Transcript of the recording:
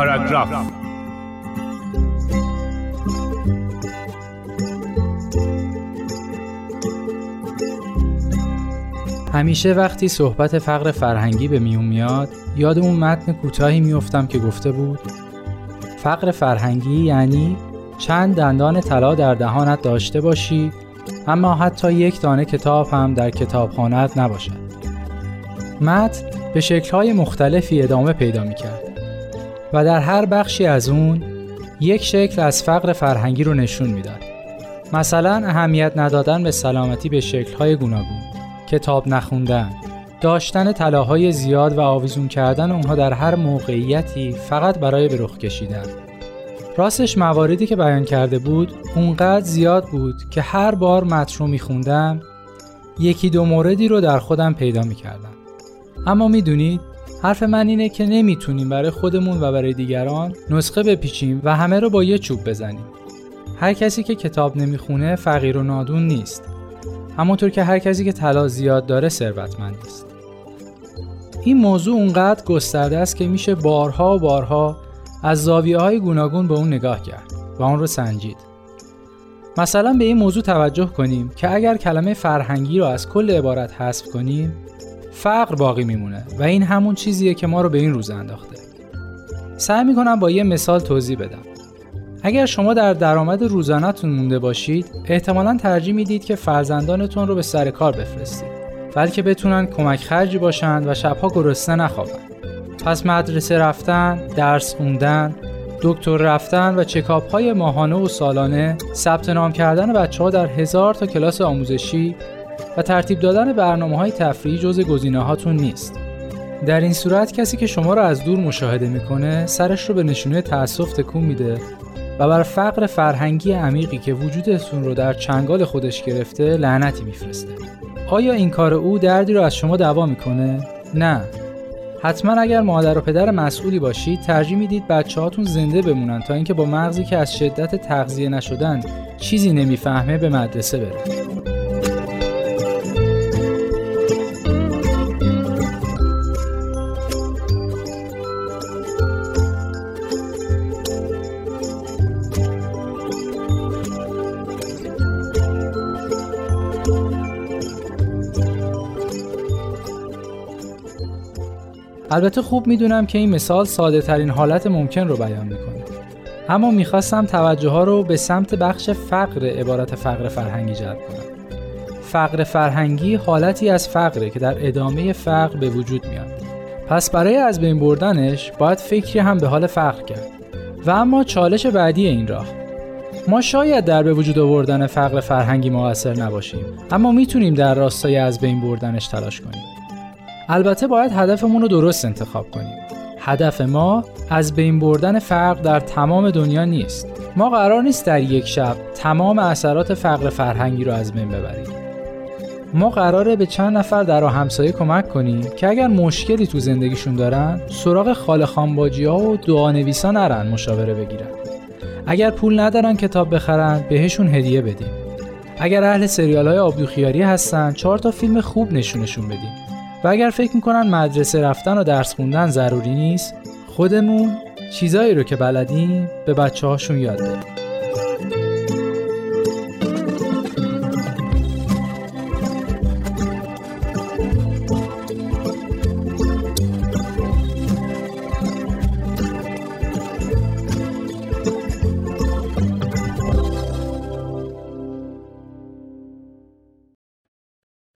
پاراگراف. همیشه وقتی صحبت فقر فرهنگی به میون میاد یاد اون متن کوتاهی میفتم که گفته بود فقر فرهنگی یعنی چند دندان طلا در دهانت داشته باشی اما حتی یک دانه کتاب هم در کتابخانهت نباشد. متن به شکلهای مختلفی ادامه پیدا می کرد و در هر بخشی از اون یک شکل از فقر فرهنگی رو نشون می‌داد. مثلا اهمیت ندادن به سلامتی به شکلهای گوناگون، کتاب نخوندن، داشتن طلاهای زیاد و آویزون کردن اونها در هر موقعیتی فقط برای به کشیدن. راستش مواردی که بیان کرده بود اونقدر زیاد بود که هر بار متن رو میخوندم یکی دو موردی رو در خودم پیدا می‌کردم. اما می‌دونید حرف من اینه که نمی‌تونیم برای خودمون و برای دیگران نسخه بپیچیم و همه رو با یه چوب بزنیم. هر کسی که کتاب نمی‌خونه فقیر و نادون نیست. همونطور که هر کسی که طلا زیاد داره ثروتمند است. این موضوع اونقدر گسترده است که میشه بارها و بارها از زاویه های گوناگون به اون نگاه کرد و اون رو سنجید. مثلا به این موضوع توجه کنیم که اگر کلمه فرهنگی رو از کل عبارت حذف کنیم فقر باقی میمونه و این همون چیزیه که ما رو به این روز انداخته. سعی می‌کنم با یه مثال توضیح بدم. اگر شما در درآمد روزانهتون مونده باشید احتمالا ترجیح می‌دید که فرزندانتون رو به سر کار بفرستید بلکه بتونن کمک خرجی باشند و شبها گرسنه نخوابن. پس مدرسه رفتن، درس خوندن، دکتر رفتن و چکاپ های ماهانه و سالانه ثبت نام کردن بچه ها در هزار تا کلاس آموزشی و ترتیب دادن برنامه های تفریحی جز گزینه هاتون نیست. در این صورت کسی که شما را از دور مشاهده می‌کنه سرش رو به نشونه تأسف تکون میده و بر فقر فرهنگی عمیقی که وجودتون رو در چنگال خودش گرفته لعنتی میفرسته. آیا این کار او دردی رو از شما دوا می‌کنه؟ نه. حتما اگر مادر و پدر مسئولی باشید ترجیح می‌دید بچه هاتون زنده بمونن تا اینکه با مغزی که از شدت تغذیه نشدن چیزی نمی‌فهمه به مدرسه بره. البته خوب می‌دونم که این مثال ساده ترین حالت ممکن رو بیان می‌کنه. اما می‌خواستم توجه ها رو به سمت بخش فقر عبارت فقر فرهنگی جلب کنم. فقر فرهنگی حالتی از فقره که در ادامه فقر به وجود میاد. پس برای از بین بردنش باید فکری هم به حال فقر کرد. و اما چالش بعدی این راه. ما شاید در به وجود آوردن فقر فرهنگی موثر نباشیم اما می‌تونیم در راستای از بین بردنش تلاش کنیم. البته باید هدفمون رو درست انتخاب کنیم. هدف ما از بین بردن فقر در تمام دنیا نیست. ما قرار نیست در یک شب تمام اثرات فقر فرهنگی رو از بین ببریم. ما قراره به چند نفر در همسایه کمک کنیم که اگر مشکلی تو زندگیشون دارن سراغ خاله خانباجی ها و دعا نویسا نرن مشاوره بگیرن. اگر پول ندارن کتاب بخرن بهشون هدیه بدیم. اگر اهل سریال های آبدوخیاری هستن چهار تا فیلم خوب نشونشون بدیم. و اگر فکر می‌کنن مدرسه رفتن و درس خوندن ضروری نیست خودمون چیزایی رو که بلدیم به بچه هاشون یاد بدیم.